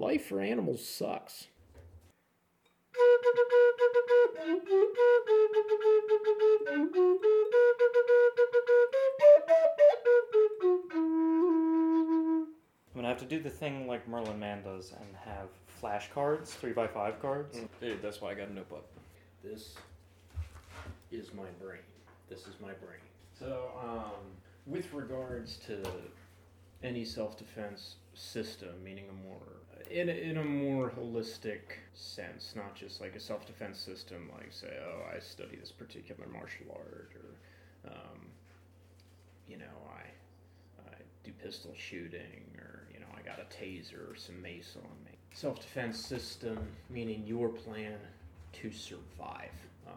life for animals sucks. I'm gonna have to do the thing like Merlin Mann does and have flashcards, three by five cards. Dude, that's why I got a notebook. This is my brain. This is my brain. So, um, with regards to any self-defense system, meaning a more in a, in a more holistic sense, not just like a self-defense system, like say, oh, I study this particular martial art, or um, you know, I I do pistol shooting, or you know, I got a taser or some mace on me. Self-defense system, meaning your plan to survive. Um,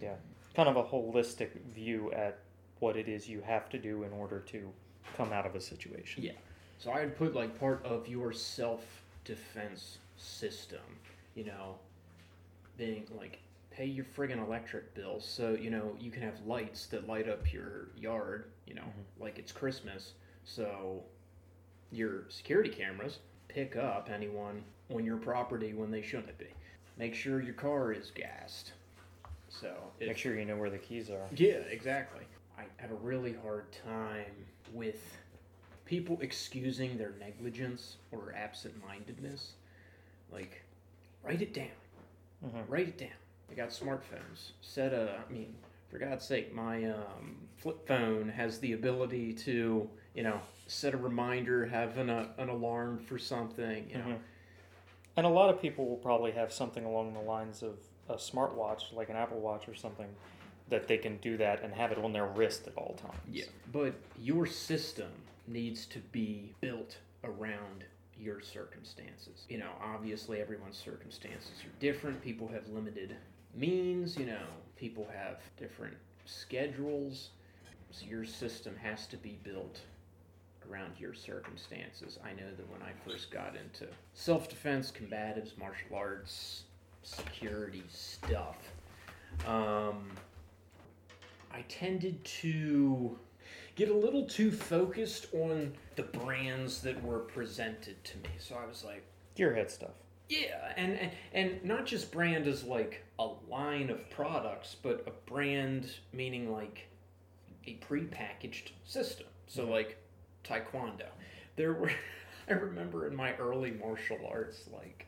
Yeah, kind of a holistic view at what it is you have to do in order to come out of a situation. Yeah. So I'd put like part of your self defense system, you know, being like pay your friggin' electric bill so, you know, you can have lights that light up your yard, you know, mm-hmm. like it's Christmas. So your security cameras pick up anyone on your property when they shouldn't be. Make sure your car is gassed. So if Make sure you know where the keys are. yeah, exactly. I have a really hard time with people excusing their negligence or absent mindedness. Like, write it down. Mhm. Write it down. I got smartphones. Set a, I mean, for God's sake, my um, flip phone has the ability to, you know, set a reminder, have an, uh, an alarm for something, you know. Mhm. And a lot of people will probably have something along the lines of a smartwatch, like an Apple Watch or something, that they can do that and have it on their wrist at all times. Yeah. But your system needs to be built around your circumstances. You know, obviously everyone's circumstances are different. People have limited means, you know, people have different schedules. So your system has to be built around your circumstances. I know that when I first got into self defense, combatives, martial arts, security stuff, um, I tended to get a little too focused on the brands that were presented to me. So I was like, Gearhead stuff. yeah, and, and and not just brand as like a line of products, but a brand meaning like a prepackaged system. So like taekwondo. There were I remember in my early martial arts like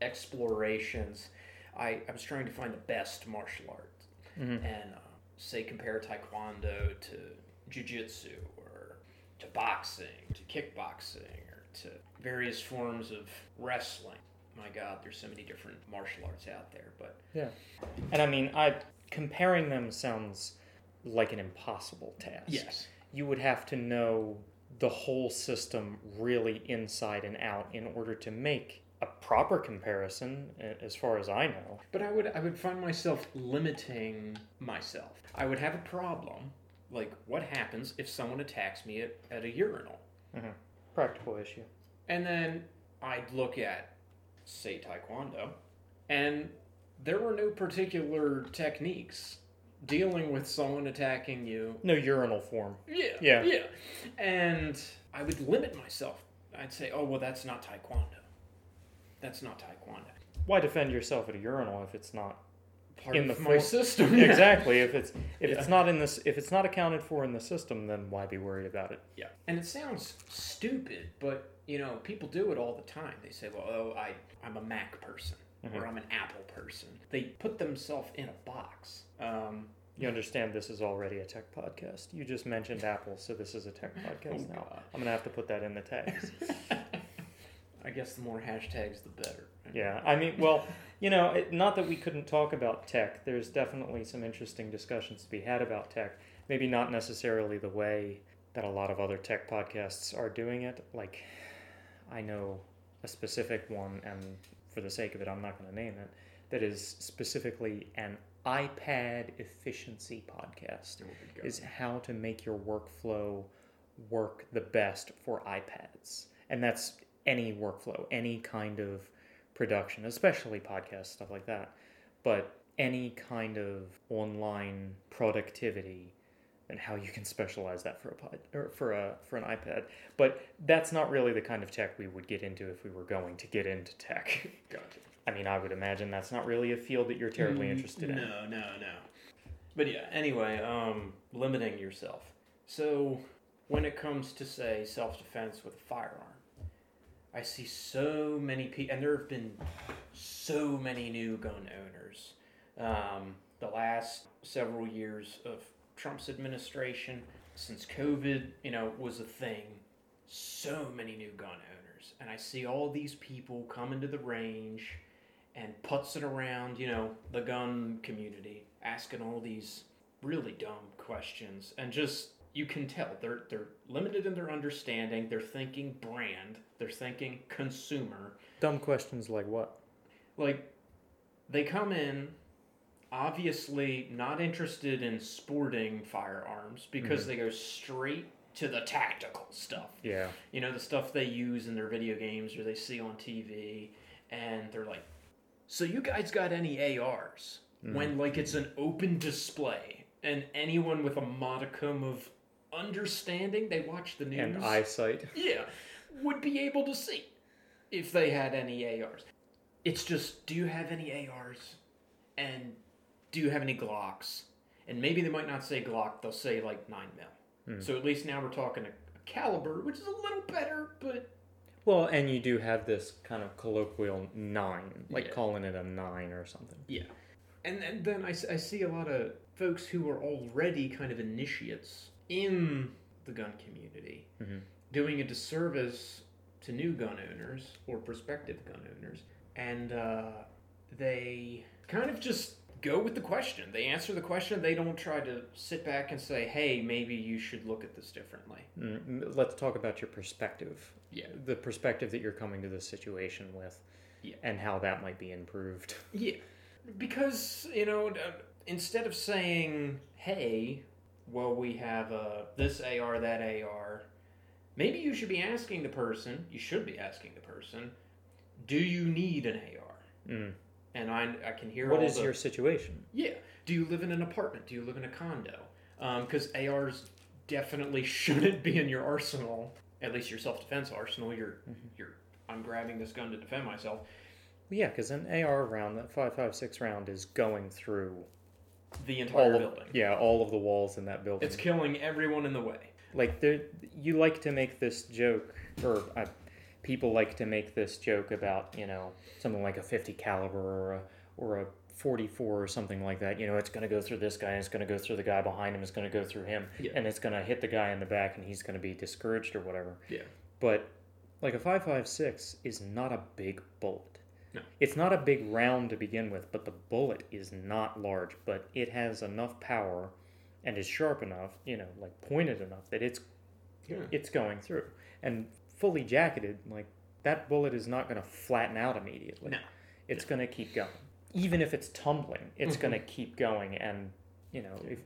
explorations, I, I was trying to find the best martial arts Mhm. and uh, say compare taekwondo to jiu-jitsu or to boxing to kickboxing or to various forms of wrestling my god there's so many different martial arts out there but Yeah. And I mean, I comparing them sounds like an impossible task. yes You would have to know the whole system really inside and out in order to make a proper comparison, as far as I know. but i would i would find myself limiting myself i would have a problem like what happens if someone attacks me at, at a urinal mm-hmm. Practical issue. And then I'd look at, say, Taekwondo, and there were no particular techniques dealing with someone attacking you. No urinal form. Yeah. Yeah. Yeah. And I would limit myself. I'd say, oh, well, that's not Taekwondo. That's not Taekwondo. Why defend yourself at a urinal if it's not Part In of the my for- system. exactly if it's if Yeah. it's not in this if it's not accounted for in the system then why be worried about it Yeah. And it sounds stupid, but you know, people do it all the time. They say, "Well, oh, I I'm a Mac person or I'm an Apple person." They put themselves in a box. Um, you understand this is already a tech podcast you just mentioned apple so this is a tech podcast Oh, now God. i'm gonna have to put that in the tags I guess the more hashtags, the better. Yeah i mean well you know it, not that we couldn't talk about tech. There's definitely some interesting discussions to be had about tech. Maybe not necessarily the way that a lot of other tech podcasts are doing it. Like i know a specific one and for the sake of it i'm not going to name it that is specifically an ipad efficiency podcast oh There is how to make your workflow work the best for iPads. And that's any workflow, any kind of production, especially podcasts, stuff like that. But any kind of online productivity and how you can specialize that for a pod or for a for an iPad. But that's not really the kind of tech we would get into if we were going to get into tech. Gotcha. I mean, I would imagine that's not really a field that you're terribly Mm, interested in. No, no, no. But yeah, anyway, um, limiting yourself. So when it comes to say self-defense with a firearm, I see so many people, and there have been so many new gun owners. Um, the last several years of Trump's administration, since COVID, you know, was a thing, so many new gun owners, and I see all these people coming to the range and putzing around, you know, the gun community, asking all these really dumb questions, and just you can tell they're they're limited in their understanding. They're thinking brand. They're thinking consumer. Dumb questions like what? Like they come in obviously not interested in sporting firearms because mm-hmm. they go straight to the tactical stuff Yeah. you know the stuff they use in their video games or they see on TV and they're like so you guys got any ARs when like it's mm-hmm. an open display and anyone with a modicum of understanding they watch the news And eyesight. yeah would be able to see if they had any ARs it's just do you have any ARs and do you have any Glocks and maybe they might not say Glock they'll say like 9 mil hmm. so at least now we're talking a, a caliber which is a little better but Well, and you do have this kind of colloquial nine, like Yeah. calling it a nine or something. Yeah. And, and then I see a lot of folks who are already kind of initiates in the gun community Mhm. doing a disservice to new gun owners or prospective gun owners. And uh, they kind of just go with the question. They answer the question. They don't try to sit back and say, hey, maybe you should look at this differently. Mm, Let's talk about your perspective. Yeah. The perspective that you're coming to this situation with. Yeah. And how that might be improved. Yeah, because you know, instead of saying, "Hey, well, we have uh, this AR, that AR," maybe you should be asking the person. You should be asking the person, "Do you need an AR?" Mm. And I, I can hear What is the, your situation? yeah. Do you live in an apartment? Do you live in a condo? Because ARs definitely shouldn't be in your arsenal. At least your self-defense arsenal. You're, you're. I'm grabbing this gun to defend myself. Yeah, because an AR round, that 5.56 round, is going through The entire all of, building. yeah, all of the walls in that building. It's killing everyone in the way. like there you like to make this joke or uh, people like to make this joke about you know something like a 50 caliber or a or a 44 or something like that you know it's going to go through this guy and it's going to go through the guy behind him it's going to go through him Yeah. and it's going to hit the guy in the back and he's going to be discouraged or whatever Yeah. but like a 556 is not a big bullet No. it's not a big round to begin with but the bullet is not large but it has enough power and is sharp enough you know like pointed enough that it's Yeah. it's going through and fully jacketed like that bullet is not going to flatten out immediately No. it's going to keep going even if it's tumbling it's Mhm. going to keep going and you know if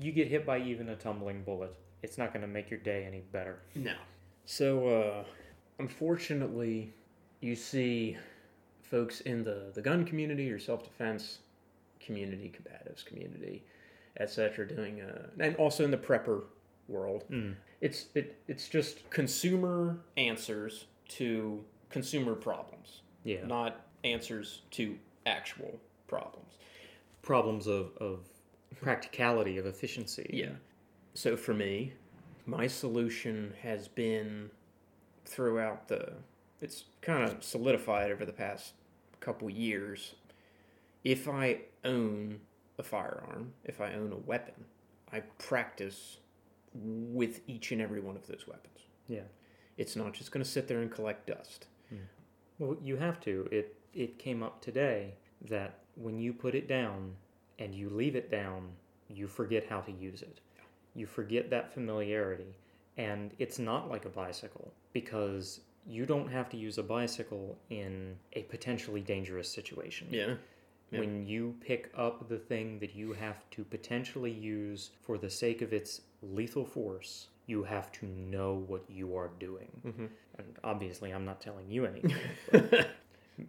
you get hit by even a tumbling bullet it's not going to make your day any better No. So, uh, unfortunately, you see folks in the, the gun community or self defense community, combatives community, etc., doing, uh, and also in the prepper world. Mm. It's it, it's just consumer answers to consumer problems, yeah not answers to actual problems. problems of, of practicality of efficiency Yeah. So for me, my solution has been throughout the. It's kind of solidified over the past couple years. If I own a firearm, if I own a weapon, I practice with each and every one of those weapons. yeah It's not just going to sit there and collect dust. Hmm. Well, you have to. It it came up today that when you put it down and you leave it down, you forget how to use it. You forget that familiarity, and it's not like a bicycle because you don't have to use a bicycle in a potentially dangerous situation. Yeah. Yeah. When you pick up the thing that you have to potentially use for the sake of its lethal force, you have to know what you are doing. Mhm. And obviously, I'm not telling you anything.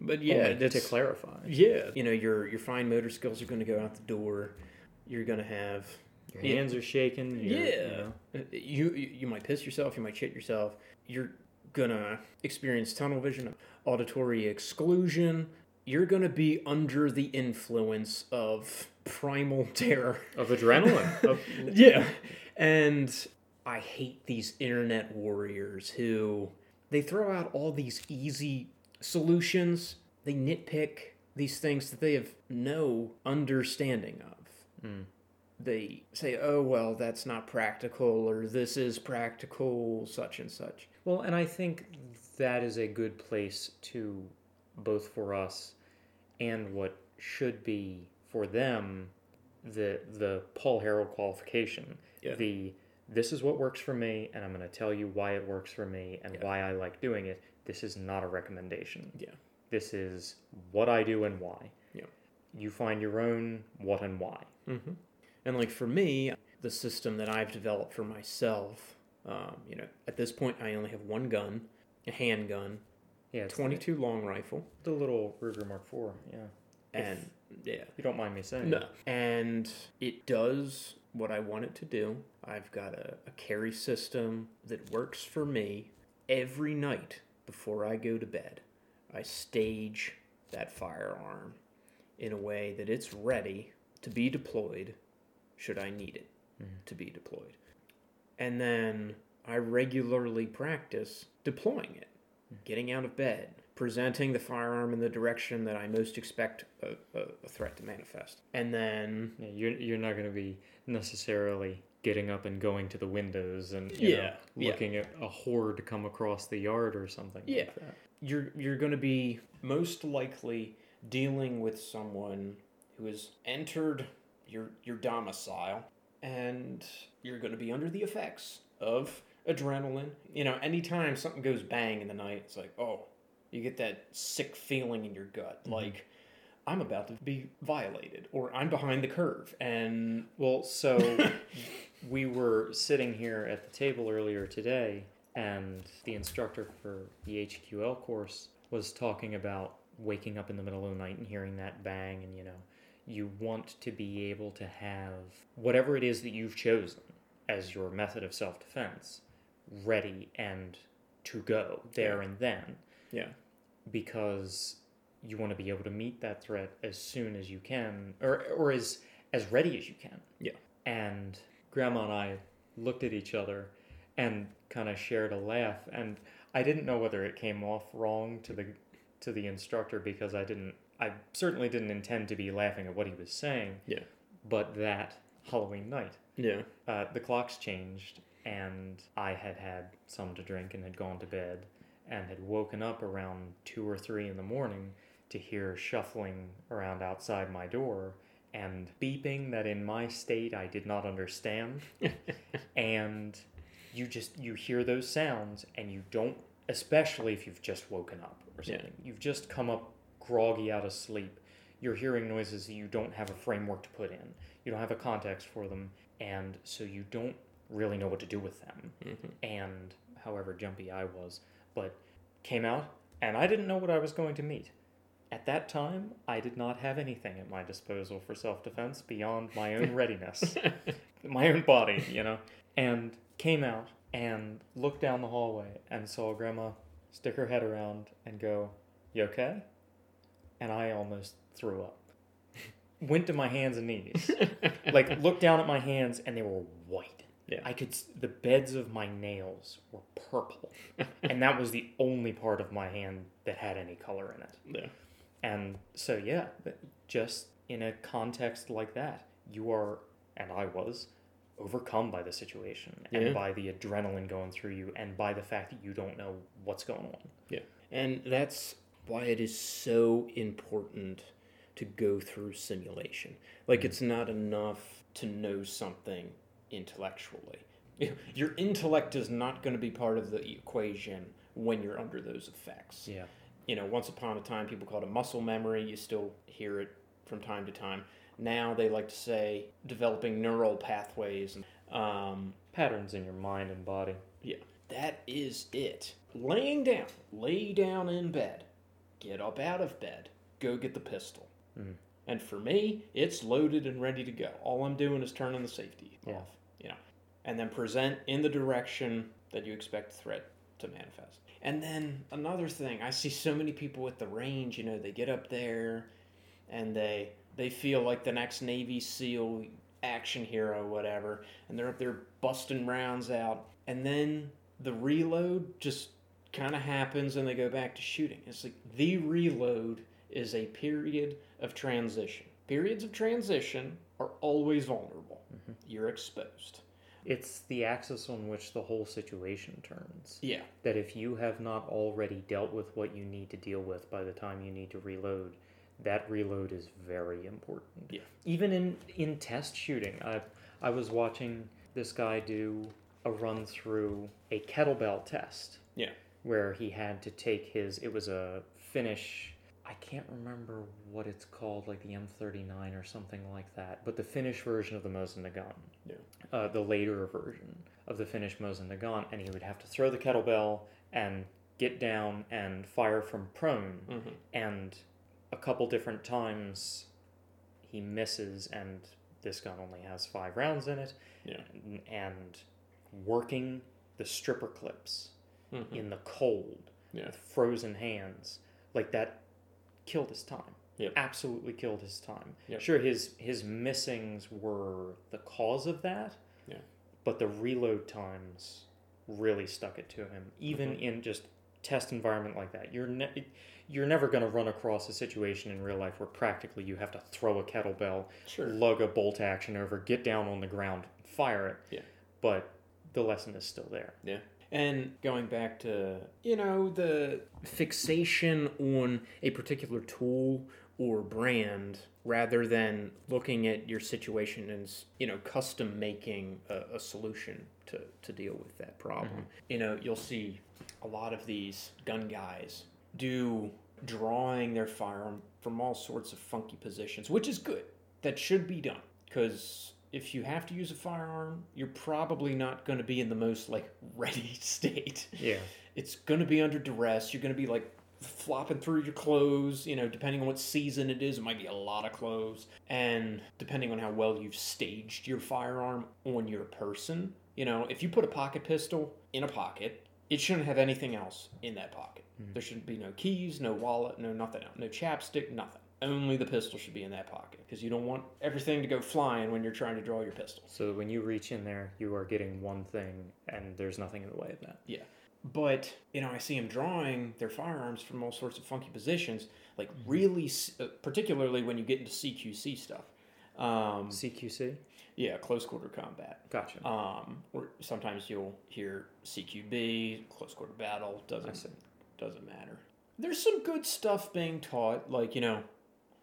but yeah, Only to clarify. Yeah, you know your your fine motor skills are going to go out the door. You're going to have Your Yeah. hands are shaking. you're- you Yeah. know. Uh, you you might piss yourself, you might shit yourself. You're gonna experience tunnel vision, auditory exclusion. You're gonna be under the influence of primal terror. Of adrenaline. of, Yeah. And I hate these internet warriors who they throw out all these easy solutions. They nitpick these things that they have no understanding of. Mm. They say, "Oh, well, that's not practical or this is practical, such and such." Well, and I think that is a good place to, both for us and what should be for them, the the Paul Harrell qualification. Yeah. The this is what works for me, and I'm going to tell you why it works for me and Yeah. why I like doing it. This is not a recommendation. Yeah. This is what I do and why. Yeah. You find your own what and why. Mm-hmm. And like for me, the system that I've developed for myself, um, you know, at this point I only have one gun, a handgun, Yeah, it's 22 long rifle, the, the little Ruger Mark IV. Yeah, and yeah, you don't mind me saying. no, and it does what I want it to do. I've got a, a carry system that works for me every night before I go to bed. I stage that firearm in a way that it's ready to be deployed should I need it mm-hmm. to be deployed. And then I regularly practice deploying it, mm. getting out of bed, presenting the firearm in the direction that I most expect a, a, threat to manifest. And then, Yeah, you're you're not going to be necessarily getting up and going to the windows and you know, Yeah, yeah. looking at a horde come across the yard or something. Yeah. like that. you're you're going to be most likely dealing with someone who has entered your your domicile and you're going to be under the effects of adrenaline. You know anytime something goes bang in the night it's like oh you get that sick feeling in your gut mm-hmm. like i'm about to be violated or i'm behind the curve. And Well, so we were sitting here at the table earlier today, and the instructor for the HQL course was talking about waking up in the middle of the night and hearing that bang, and you know, you want to be able to have whatever it is that you've chosen as your method of self defense ready and to go there and then yeah because you want to be able to meet that threat as soon as you can or or as as ready as you can. Yeah. And grandma and I looked at each other and kind of shared a laugh and I didn't know whether it came off wrong to the to the instructor because I didn't I certainly didn't intend to be laughing at what he was saying. Yeah. But that Halloween night yeah uh, the clocks changed, and I had had some to drink and had gone to bed, and had woken up around two or three in the morning to hear shuffling around outside my door and beeping that in my state I did not understand. and you just you hear those sounds and you don't especially if you've just woken up or Yeah. something. You've just come up groggy out of sleep. You're hearing noises that you don't have a framework to put in. You don't have a context for them, and so you don't really know what to do with them. Mhm. And however jumpy I was, but came out and I didn't know what I was going to meet. At that time, I did not have anything at my disposal for self defense beyond my own readiness, my own body, you know. And came out and looked down the hallway and saw Grandma stick her head around and go, You okay? And I almost threw up. Went to my hands and knees. like, looked down at my hands and they were white. Yeah. I could, the beds of my nails were purple. and that was the only part of my hand that had any color in it. yeah And so, yeah, just in a context like that, you are, and I was, overcome by the situation and by the adrenaline going through you and by the fact that you don't know what's going on. Yeah. And that's why it is so important to go through simulation. Like, it's not enough to know something intellectually. Your intellect is not going to be part of the equation when you're under those effects. Yeah. You know, once upon a time, people called it muscle memory. You still hear it from time to time. Now they like to say developing neural pathways. Um, Patterns in your mind and body. yeah, that is it. Laying down, lay down in bed, get up out of bed, go get the pistol. Mhm. And for me, it's loaded and ready to go. All I'm doing is turning the safety Yeah. off, you know, and then present in the direction that you expect the threat to manifest. And then another thing, I see so many people at the range, you know, they get up there and they they feel like the next Navy SEAL action hero, whatever, and they're up there busting rounds out, and then the reload just kind of happens and they go back to shooting. It's like the reload is a period of transition. Periods of transition are always vulnerable. Mm-hmm. You're exposed. It's the axis on which the whole situation turns. Yeah. That if you have not already dealt with what you need to deal with by the time you need to reload, that reload is very important. Yeah. Even in, in test shooting, I, I was watching this guy do a run through a kettlebell test. Yeah. Where he had to take his, it was a Finnish, I can't remember what it's called, like the M39 or something like that, but the Finnish version of the Mosin Nagant Yeah. uh, the later version of the Finnish Mosin Nagant, and he would have to throw the kettlebell and get down and fire from prone. Mm-hmm. And a couple different times he misses, and this gun only has five rounds in it. Yeah. And, and working the stripper clips Mhm. in the cold Yeah. with frozen hands, like that killed his time. Yep. Absolutely killed his time. Yep. Sure, his his missings were the cause of that. Yeah. But the reload times really stuck it to him. Even Mhm. in just test environment like that, you're ne- you're never going to run across a situation in real life where practically you have to throw a kettlebell, Sure. lug a bolt action over, get down on the ground, fire it. Yeah. But the lesson is still there. Yeah. And going back to, you know, the fixation on a particular tool or brand rather than looking at your situation and, you know, custom making a, a solution to, to deal with that problem. Mm-hmm. You know, you'll see a lot of these gun guys do drawing their firearm from all sorts of funky positions, which is good. That should be done because if you have to use a firearm, you're probably not going to be in the most like ready state. Yeah. It's going to be under duress. You're going to be like flopping through your clothes, you know, depending on what season it is, it might be a lot of clothes. And depending on how well you've staged your firearm on your person, you know, if you put a pocket pistol in a pocket, it shouldn't have anything else in that pocket. Mm-hmm. There shouldn't be no keys, no wallet, no nothing else, no chapstick, nothing. Only the pistol should be in that pocket because you don't want everything to go flying when you're trying to draw your pistol. So when you reach in there, you are getting one thing, and there's nothing in the way of that. Yeah. But, you know, I see them drawing their firearms from all sorts of funky positions, like really, s- uh, particularly when you get into CQC stuff. Um, CQC? yeah, close quarter combat. Gotcha. Um, or sometimes you'll hear CQB, close quarter battle, doesn't, doesn't matter. There's some good stuff being taught, like, you know,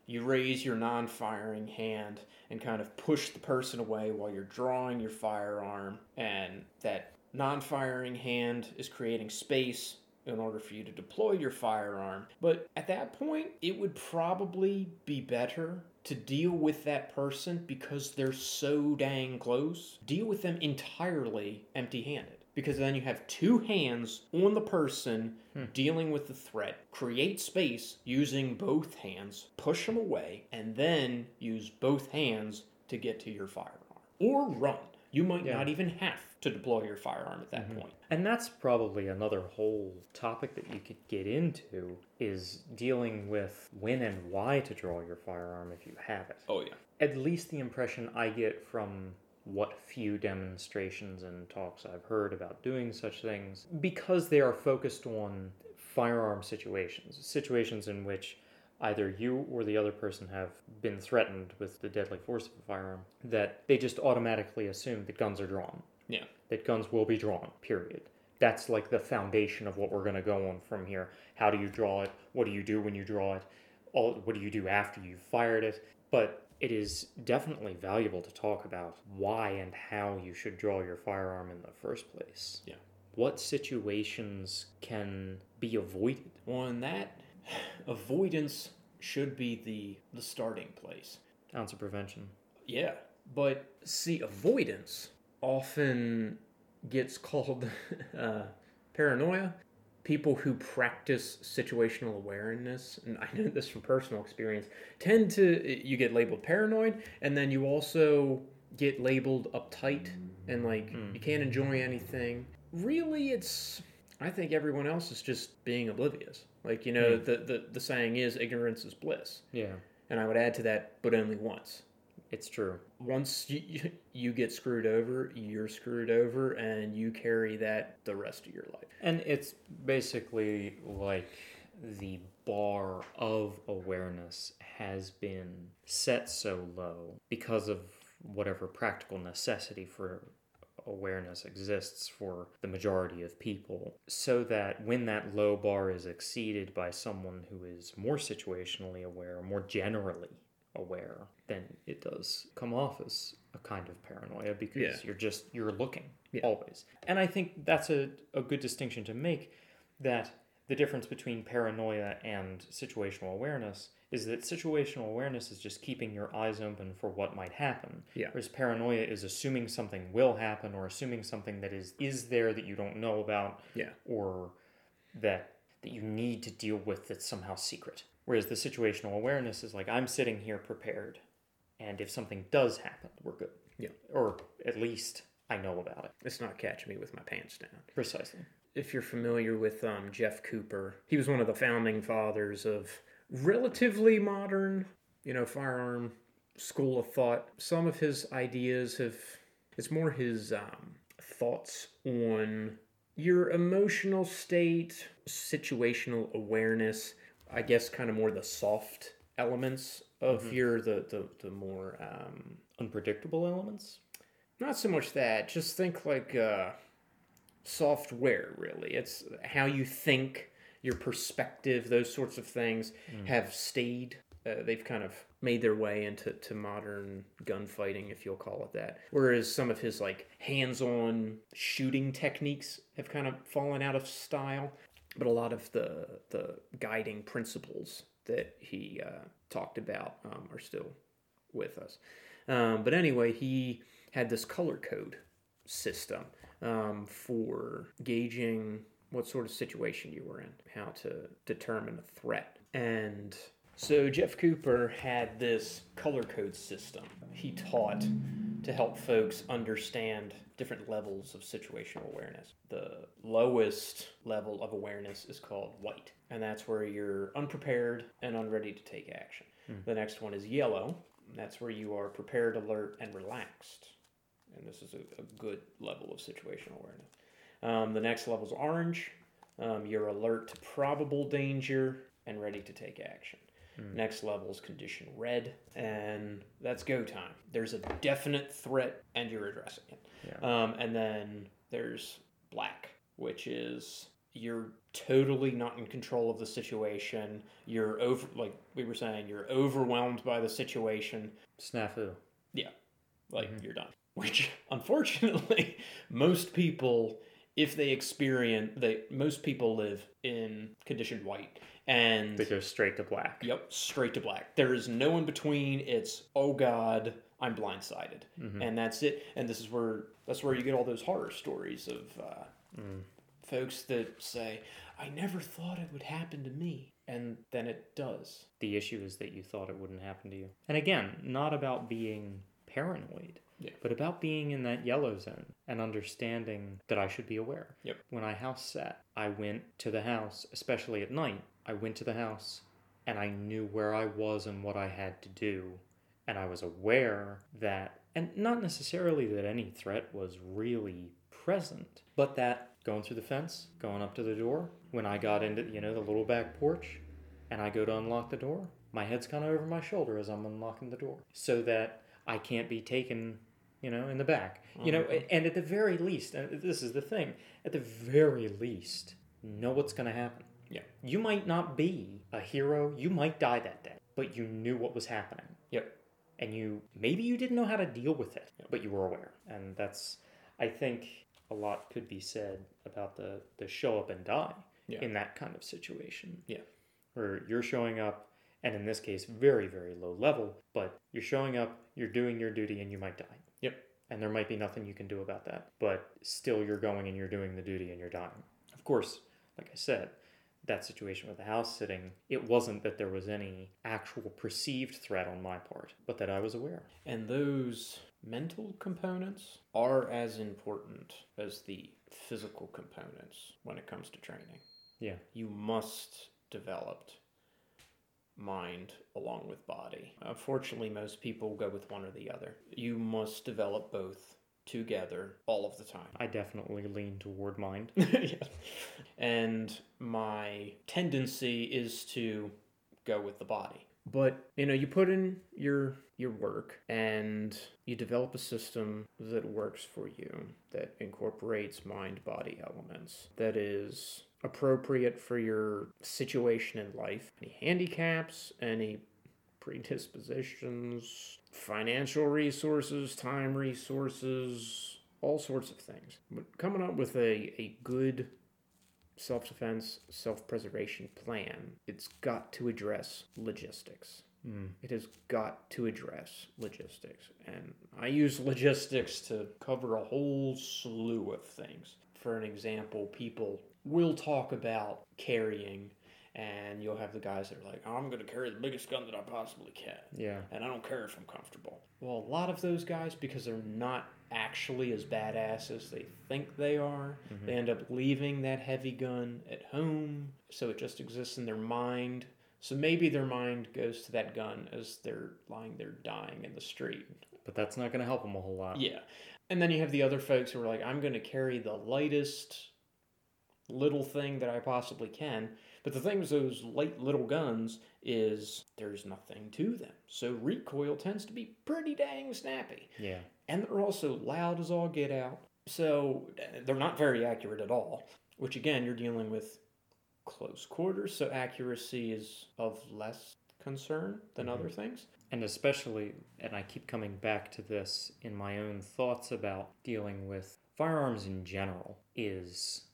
you raise your non firing hand and kind of push the person away while you're drawing your firearm, and that non firing hand is creating space in order for you to deploy your firearm. But at that point, it would probably be better to deal with that person because they're so dang close. Deal with them entirely empty handed. Because then you have two hands on the person hmm. dealing with the threat. Create space using both hands, push them away, and then use both hands to get to your firearm. Or run. You might Yeah. not even have to deploy your firearm at that mm-hmm. point. And that's probably another whole topic that you could get into is dealing with when and why to draw your firearm if you have it. Oh, yeah. At least the impression I get from what few demonstrations and talks I've heard about doing such things, because they are focused on firearm situations, situations in which either you or the other person have been threatened with the deadly force of a firearm, that they just automatically assume that guns are drawn Yeah. that guns will be drawn, period. That's like the foundation of what we're going to go on from here. How do you draw it? What do you do when you draw it? All, what do you do after you've fired it? But it is definitely valuable to talk about why and how you should draw your firearm in the first place. Yeah. What situations can be avoided? Well, and that avoidance should be the the starting place. Ounce of prevention. Yeah, but see, avoidance often gets called uh, paranoia. People who practice situational awareness, and I know this from personal experience, tend to you get labeled paranoid, and then you also get labeled uptight and like hmm. you can't enjoy anything. Really, it's I think everyone else is just being oblivious. Like you know, hmm. the, the the saying is ignorance is bliss, Yeah, and I would add to that, but only once it's true. once you, you, get screwed over, you're screwed over, and you carry that the rest of your life. And it's basically like the bar of awareness has been set so low because of whatever practical necessity for awareness exists for the majority of people, so that when that low bar is exceeded by someone who is more situationally aware, more generally aware, then it does come off as a kind of paranoia because Yeah. you're just you're looking Yeah. always. And I think that's a, a good distinction to make that the difference between paranoia and situational awareness is that situational awareness is just keeping your eyes open for what might happen. Yeah. Whereas paranoia is assuming something will happen or assuming something that is is there that you don't know about Yeah. or that that you need to deal with that's somehow secret. Whereas the situational awareness is like I'm sitting here prepared and if something does happen, we're good. Yeah. Or at least I know about it. It's not catching me with my pants down. Precisely. If you're familiar with um, Jeff Cooper, he was one of the founding fathers of relatively modern, you know, firearm school of thought. Some of his ideas have, it's more his um, thoughts on your emotional state, situational awareness, I guess kind of more the soft elements of your, the, the, the more, um, Unpredictable elements? not so much that, just think like uh, software, really. It's how you think, your perspective, those sorts of things have stayed. Uh, they've kind of made their way into to modern gunfighting, if you'll call it that. Whereas some of his like hands-on shooting techniques have kind of fallen out of style. But a lot of the the guiding principles that he uh, talked about um, are still with us. Um, but anyway, he had this color code system um, for gauging what sort of situation you were in, how to determine a threat. And so Jeff Cooper had this color code system he taught to help folks understand different levels of situational awareness. The lowest level of awareness is called white, and that's where you're unprepared and unready to take action. The next one is yellow, and that's where you are prepared, alert, and relaxed. And this is a, a good level of situational awareness. Um, the next level is orange. Um, you're alert to probable danger and ready to take action. Next level is condition red, and that's go time. There's a definite threat, and you're addressing it. Um, and then there's black, which is you're totally not in control of the situation. You're over, like we were saying, you're overwhelmed by the situation. Snafu. Yeah, like you're done. Which, unfortunately, most people, if they experience, they most people live in conditioned white, and They go straight to black. Yep, straight to black. There is no in between. It's oh god, I'm blindsided, and that's it. And this is where that's where you get all those horror stories of uh, folks that say, "I never thought it would happen to me," and then it does. The issue is that you thought it wouldn't happen to you. And again, not about being paranoid, Yeah. but about being in that yellow zone and understanding that I should be aware. Yep. When I house sat, I went to the house, especially at night. I went to the house and I knew where I was and what I had to do. And I was aware that, and not necessarily that any threat was really present, but that going through the fence, going up to the door, when I got into, you know, the little back porch, and I go to unlock the door, my head's kind of over my shoulder as I'm unlocking the door so that I can't be taken, you know, in the back. You know, mm-hmm. and at the very least, and this is the thing, at the very least, know what's going to happen. Yeah. You might not be a hero, you might die that day, but you knew what was happening. Yep. And you maybe you didn't know how to deal with it, but you were aware. And that's I think a lot could be said about the the show up and die Yeah. in that kind of situation Yeah. where you're showing up and in this case very very low level but you're showing up you're doing your duty and you might die Yep. and there might be nothing you can do about that but still you're going and you're doing the duty and you're dying of course like I said, that situation with the house sitting, it wasn't that there was any actual perceived threat on my part, but that I was aware. And those mental components are as important as the physical components when it comes to training. Yeah. You must develop mind along with body. Unfortunately, most people go with one or the other. You must develop both together all of the time. I definitely lean toward mind. yeah. And my tendency is to go with the body. But you know, you put in your your work and you develop a system that works for you that incorporates mind body elements that is appropriate for your situation in life. Any handicaps, any predispositions, financial resources, time resources, all sorts of things. But coming up with a, a good self defense, self preservation plan, it's got to address logistics. Mm. It has got to address logistics. And I use logistics to cover a whole slew of things. For an example, people will talk about carrying, and you'll have the guys that are like, I'm going to carry the biggest gun that I possibly can Yeah. and I don't care if I'm comfortable. Well, a lot of those guys, because they're not actually as badass as they think they are, Mhm. they end up leaving that heavy gun at home, so it just exists in their mind. So maybe their mind goes to that gun as they're lying there dying in the street. But that's not going to help them a whole lot. Yeah. And then you have the other folks who are like, I'm going to carry the lightest little thing that I possibly can. But the thing with those light little guns is there's nothing to them. So recoil tends to be pretty dang snappy. Yeah. And they're also loud as all get out. So uh, they're not very accurate at all. Which again, you're dealing with close quarters, so accuracy is of less concern than Mhm. other things. And especially, and I keep coming back to this in my own thoughts about dealing with firearms in general, is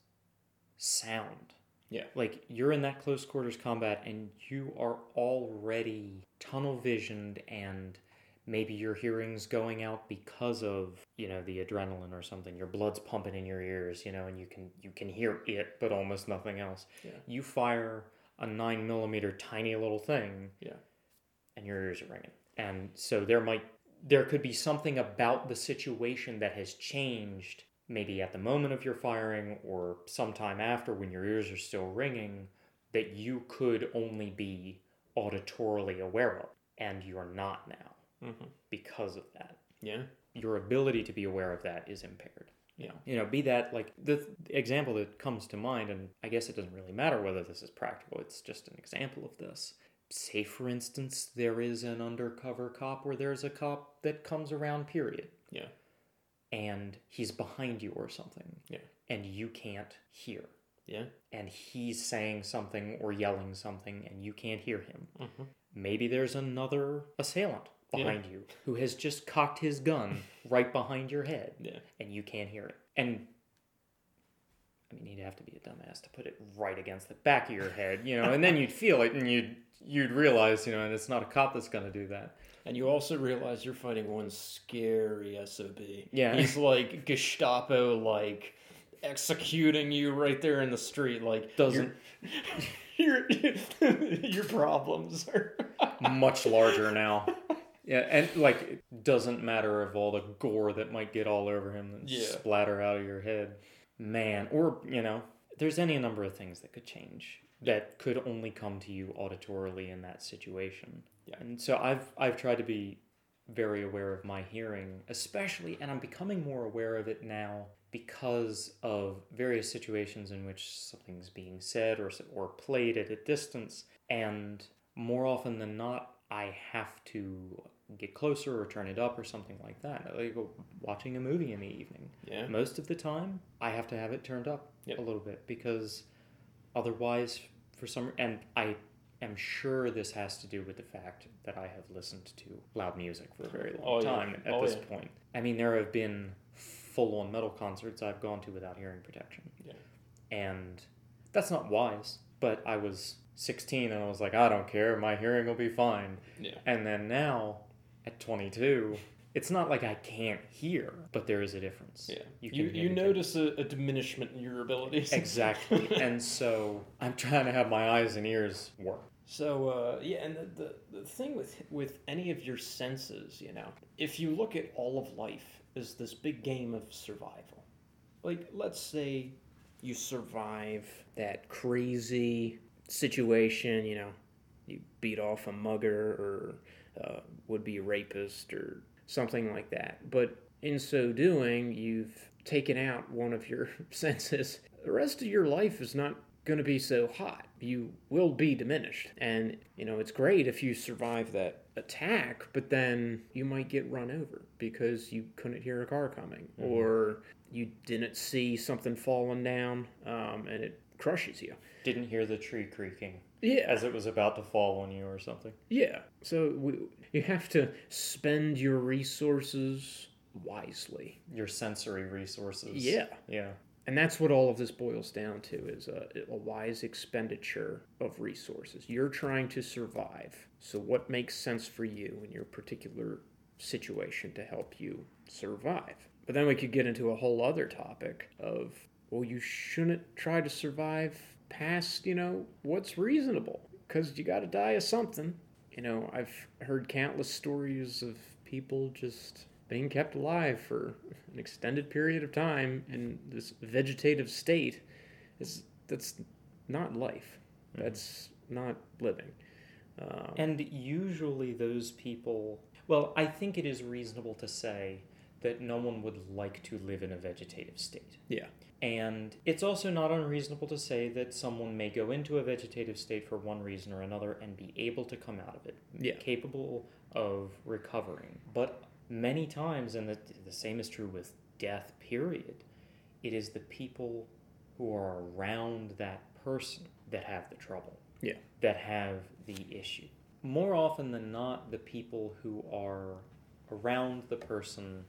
sound. Yeah. Like you're in that close quarters combat and you are already tunnel visioned and maybe your hearing's going out because of, you know, the adrenaline or something. Your blood's pumping in your ears, you know, and you can you can hear it but almost nothing else. Yeah. You fire a nine millimeter tiny little thing Yeah. and your ears are ringing. And so there might there could be something about the situation that has changed maybe at the moment of your firing or sometime after when your ears are still ringing that you could only be auditorily aware of and you're not now Mm-hmm. because of that Yeah. your ability to be aware of that is impaired Yeah. you know be that like the th- example that comes to mind and i guess it doesn't really matter whether this is practical it's just an example of this say for instance there is an undercover cop or there's a cop that comes around period Yeah. And he's behind you or something Yeah. and you can't hear Yeah. and he's saying something or yelling something and you can't hear him Mm-hmm. maybe there's another assailant Yeah. behind you who has just cocked his gun right behind your head Yeah. and you can't hear it. And I mean, you'd have to be a dumbass to put it right against the back of your head, you know, and then you'd feel it and you'd you'd realize, you know, and it's not a cop that's going to do that. And you also realize you're fighting one scary SOB. Yeah. He's like Gestapo, like executing you right there in the street. Like Doesn't your your, problems are. much larger now. Yeah, and like it doesn't matter of all the gore that might get all over him and Yeah. splatter out of your head. Man, or you know, there's any number of things that could change that could only come to you auditorily in that situation. Yeah. And so I've I've tried to be very aware of my hearing, especially and I'm becoming more aware of it now because of various situations in which something's being said or or played at a distance and more often than not I have to get closer or turn it up or something like that. Like watching a movie in the evening. Yeah. Most of the time, I have to have it turned up Yep. a little bit because otherwise, for some and I am sure this has to do with the fact that I have listened to loud music for a very long Oh, yeah. time at Oh, this yeah. point. I mean, there have been full-on metal concerts I've gone to without hearing protection, Yeah. and that's not wise. But I was 16 and I was like, I don't care, my hearing will be fine. Yeah. And then now, at 22, it's not like I can't hear, but there is a difference. Yeah. You You, you, notice a, a diminishment in your abilities. Exactly. and so I'm trying to have my eyes and ears work. So uh, yeah, and the, the the thing with with any of your senses, you know, if you look at all of life as this big game of survival, like let's say you survive that crazy situation, you know, you beat off a mugger or uh, would be rapist or something like that. But in so doing, you've taken out one of your senses. The rest of your life is not going to be so hot. You will be diminished. And, you know, it's great if you survive that attack, but then you might get run over because you couldn't hear a car coming or you didn't see something falling down um, and it crushes you. Didn't hear the tree creaking Yeah. as it was about to fall on you or something. Yeah. So we, you have to spend your resources wisely. Your sensory resources. Yeah. Yeah. And that's what all of this boils down to is a, a wise expenditure of resources. You're trying to survive. So what makes sense for you in your particular situation to help you survive? But then we could get into a whole other topic of well, you shouldn't try to survive past, you know, what's reasonable because you got to die of something. You know, I've heard countless stories of people just being kept alive for an extended period of time in this vegetative state. Is that's not life. That's not living. Um, And usually those people, well, I think it is reasonable to say that no one would like to live in a vegetative state. yeah, And it's also not unreasonable to say that someone may go into a vegetative state for one reason or another and be able to come out of it, Yeah. capable of recovering. But many times, and the, the same is true with death, period, it is the people who are around that person that have the trouble, Yeah. that have the issue. More often than not, the people who are around the person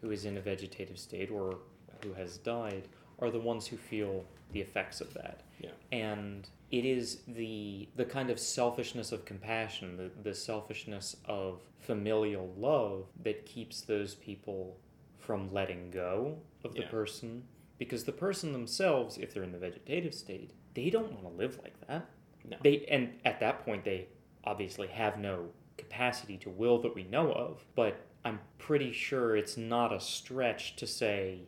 who is in a vegetative state or who has died are the ones who feel the effects of that. Yeah. And it is the the kind of selfishness of compassion, the, the selfishness of familial love that keeps those people from letting go of the Yeah. person. Because the person themselves, if they're in the vegetative state, they don't want to live like that. No. They and at that point they obviously have no capacity to will that we know of, but I'm pretty sure it's not a stretch to say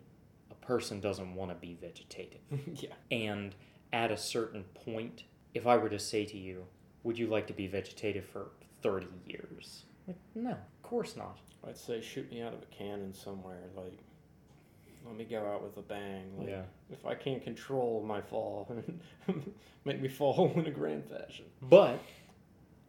person doesn't want to be vegetative. yeah. And at a certain point, if I were to say to you, would you like to be vegetative for 30 years? Like, no, of course not. I'd say shoot me out of a cannon somewhere. Like, let me go out with a bang. Like, Yeah. If I can't control my fall, make me fall in a grand fashion. But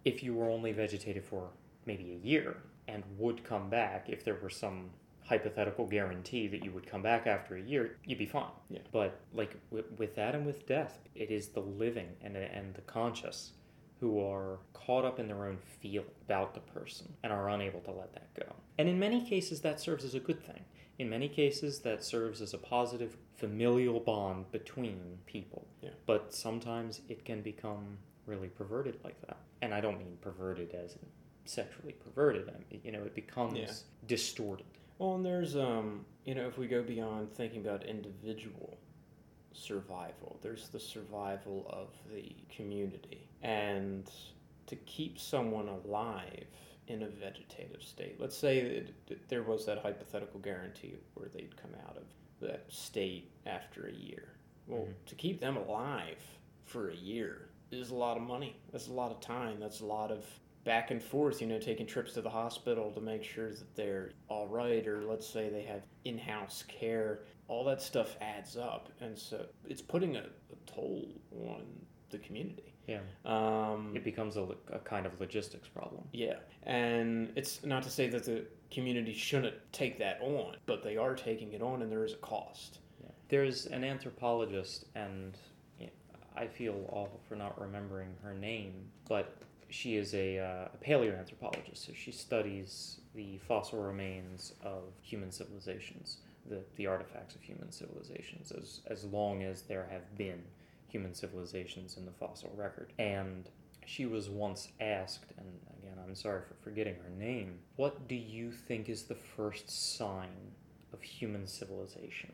if you were only vegetative for maybe a year and would come back, if there were some hypothetical guarantee that you would come back after a year, you'd be fine. Yeah. But like with, with that and with death, it is the living and and the conscious who are caught up in their own feel about the person and are unable to let that go. And in many cases, that serves as a good thing. In many cases, that serves as a positive familial bond between people. Yeah. But sometimes it can become really perverted like that. And I don't mean perverted as sexually perverted. I mean, you know, it becomes Yeah. distorted. Well, and there's um, you know, if we go beyond thinking about individual survival, there's the survival of the community, and to keep someone alive in a vegetative state. Let's say that there was that hypothetical guarantee where they'd come out of that state after a year. Well, Mhm. to keep them alive for a year is a lot of money. That's a lot of time. That's a lot of back and forth, you know, taking trips to the hospital to make sure that they're all right, or let's say they have in house care. All that stuff adds up. And so it's putting a, a toll on the community. Yeah. Um, It becomes a, a kind of logistics problem. yeah. And it's not to say that the community shouldn't take that on, but they are taking it on and there is a cost. Yeah. There's an anthropologist, and I feel awful for not remembering her name, but she is a, uh, a paleoanthropologist. So she studies the fossil remains of human civilizations, the, the artifacts of human civilizations, as, as long as there have been human civilizations in the fossil record. And she was once asked, and again, I'm sorry for forgetting her name, what do you think is the first sign of human civilization?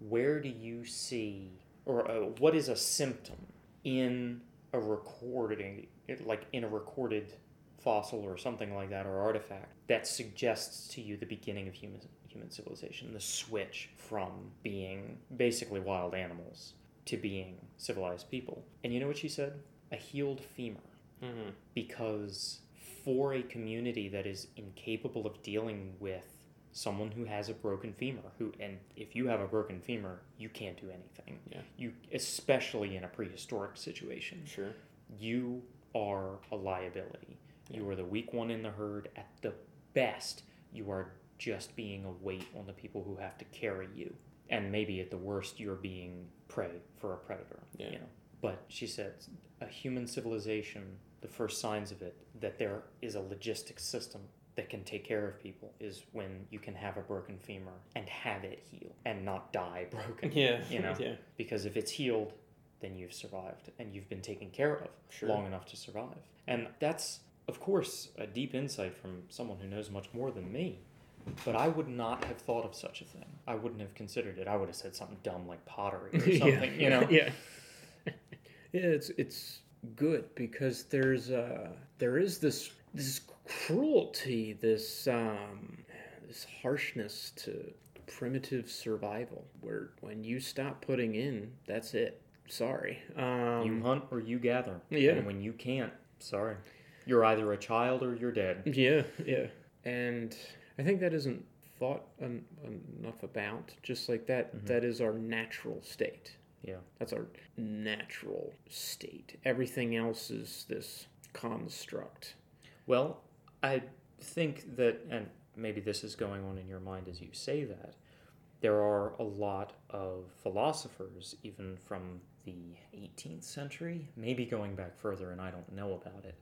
Where do you see, or uh, what is a symptom in a recording, like in a recorded fossil or something like that, or artifact that suggests to you the beginning of human human civilization, the switch from being basically wild animals to being civilized people? And you know what she said? A healed femur Mm-hmm. because for a community that is incapable of dealing with someone who has a broken femur who and if you have a broken femur you can't do anything Yeah. you especially in a prehistoric situation Sure. you are a liability you are the weak one in the herd at the best you are just being a weight on the people who have to carry you and maybe at the worst you're being prey for a predator Yeah. you know but she said a human civilization the first signs of it that there is a logistics system that can take care of people is when you can have a broken femur and have it heal and not die broken Yeah. You know? Yeah. because if it's healed then you've survived and you've been taken care of Sure. long enough to survive and that's of course a deep insight from someone who knows much more than me but I would not have thought of such a thing. I wouldn't have considered it. I would have said something dumb like pottery or something, you know? yeah yeah it's it's good because there's uh there is this this cruelty this um this harshness to primitive survival where when you stop putting in that's it sorry um You hunt or you gather. Yeah. And when you can't, sorry. You're either a child or you're dead. Yeah, yeah. And I think that isn't thought en- enough about. Just like that, that is our natural state. Yeah. That's our natural state. Everything else is this construct. Well, I think that, and maybe this is going on in your mind as you say that, there are a lot of philosophers, even from the 18th century, maybe going back further, and I don't know about it,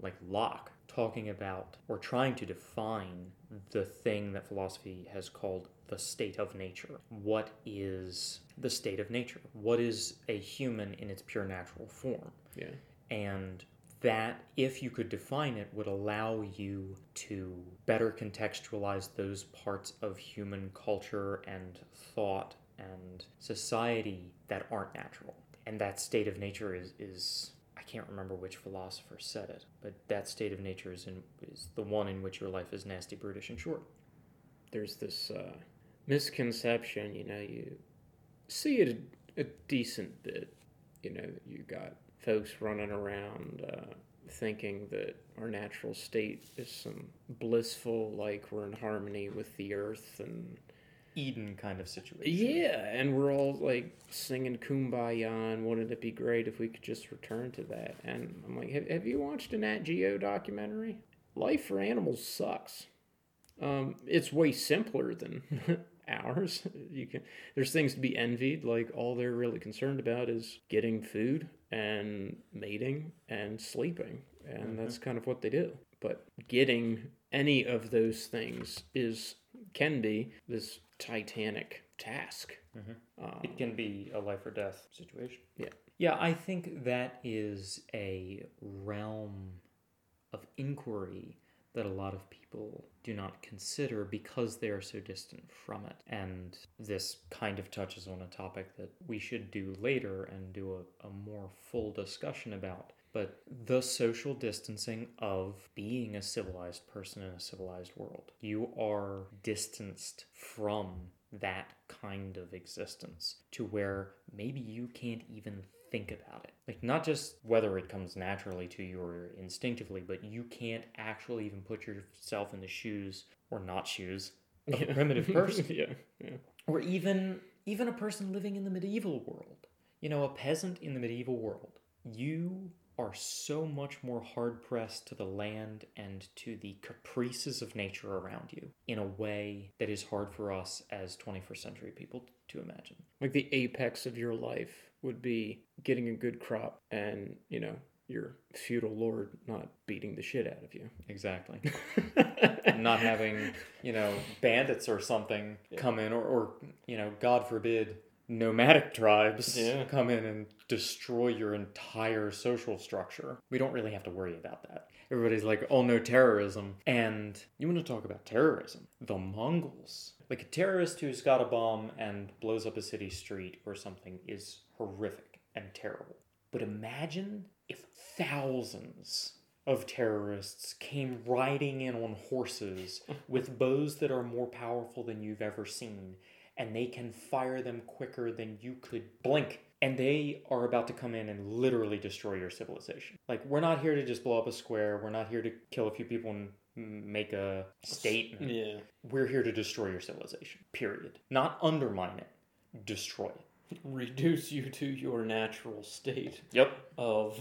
like Locke, talking about or trying to define the thing that philosophy has called the state of nature. What is the state of nature? What is a human in its pure natural form? Yeah. and that if you could define it would allow you to better contextualize those parts of human culture and thought and society that aren't natural and that state of nature is is I can't remember which philosopher said it, but that state of nature is in, is the one in which your life is nasty, brutish, and short. There's this uh, misconception, you know, you see it a, a decent bit. You know, that you got folks running around uh, thinking that our natural state is some blissful, like we're in harmony with the earth and Eden kind of situation. Yeah, and we're all like singing "Kumbaya" and wouldn't it be great if we could just return to that? And I'm like, have, have you watched a Nat Geo documentary? Life for animals sucks. Um, it's way simpler than ours. You can there's things to be envied. Like all they're really concerned about is getting food and mating and sleeping, and that's kind of what they do. But getting any of those things is can be this titanic task. Um, It can be a life or death situation. Yeah. Yeah, I think that is a realm of inquiry that a lot of people do not consider because they are so distant from it. And this kind of touches on a topic that we should do later and do a, a more full discussion about. But the social distancing of being a civilized person in a civilized world. You are distanced from that kind of existence to where maybe you can't even think about it. Like, not just whether it comes naturally to you or instinctively, but you can't actually even put yourself in the shoes or not shoes of a primitive person. Yeah, yeah. or even even a person living in the medieval world. You know a peasant in the medieval world. You are so much more hard pressed to the land and to the caprices of nature around you in a way that is hard for us as 21st century people to imagine. Like the apex of your life would be getting a good crop and, you know, your feudal lord not beating the shit out of you. exactly not having you know bandits or something come in or, or you know god forbid nomadic tribes Yeah. come in and destroy your entire social structure. We don't really have to worry about that. Everybody's like, oh no, terrorism. And you want to talk about terrorism? The Mongols. Like a terrorist who's got a bomb and blows up a city street or something is horrific and terrible. But imagine if thousands of terrorists came riding in on horses with bows that are more powerful than you've ever seen, and they can fire them quicker than you could blink. And they are about to come in and literally destroy your civilization. Like, we're not here to just blow up a square, we're not here to kill a few people and make a statement. Yeah. We're here to destroy your civilization, period. Not undermine it, destroy it. Reduce you to your natural state Yep. of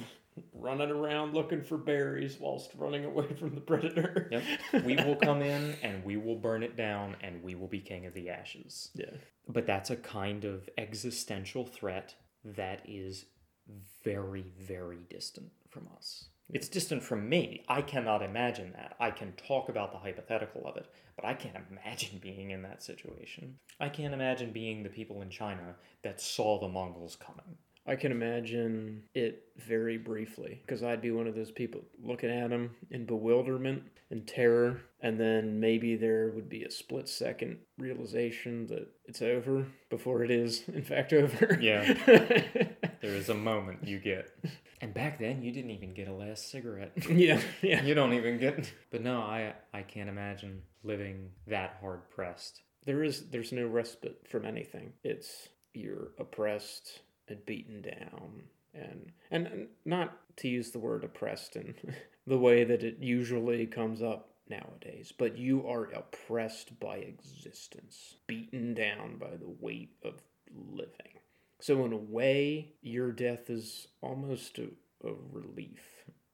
running around looking for berries whilst running away from the predator. Yep. We will come in and we will burn it down and we will be king of the ashes. Yeah. But that's a kind of existential threat that is very, very distant from us. It's distant from me. I cannot imagine that. I can talk about the hypothetical of it, but I can't imagine being in that situation. I can't imagine being the people in China that saw the Mongols coming. I can imagine it very briefly because I'd be one of those people looking at them in bewilderment and terror, and then maybe there would be a split second realization that it's over before it is, in fact, over. Yeah. There is a moment you get. And back then, you didn't even get a last cigarette. yeah, yeah. You don't even get. But no, I I can't imagine living that hard pressed. There is there's no respite from anything. It's you're oppressed and beaten down and and and not to use the word oppressed in the way that it usually comes up nowadays, but you are oppressed by existence, beaten down by the weight of living. So in a way, your death is almost a, a relief.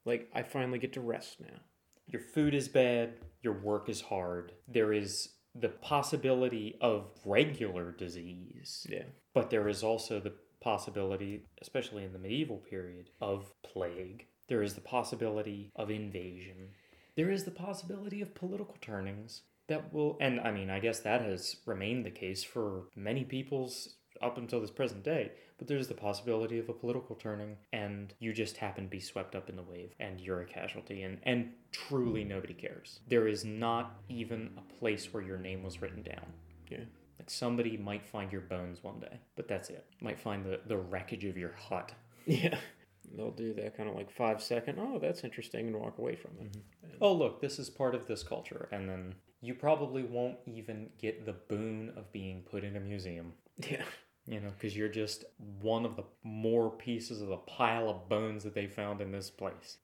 Like I finally get to rest now. Your food is bad. Your work is hard. There is the possibility of regular disease, Yeah. but there is also the possibility, especially in the medieval period, of plague. There is the possibility of invasion. There is the possibility of political turnings that will, and I mean, I guess that has remained the case for many peoples up until this present day. But there's the possibility of a political turning, and you just happen to be swept up in the wave, and you're a casualty, and, and truly hmm. nobody cares. There is not even a place where your name was written down. Yeah. Like somebody might find your bones one day, but that's it. Might find the, the wreckage of your hut. Yeah. They'll do that kind of like five second, oh, that's interesting, and walk away from it. Mm-hmm. Oh, look, this is part of this culture. And then you probably won't even get the boon of being put in a museum, Yeah. You know, because you're just one of the more pieces of the pile of bones that they found in this place.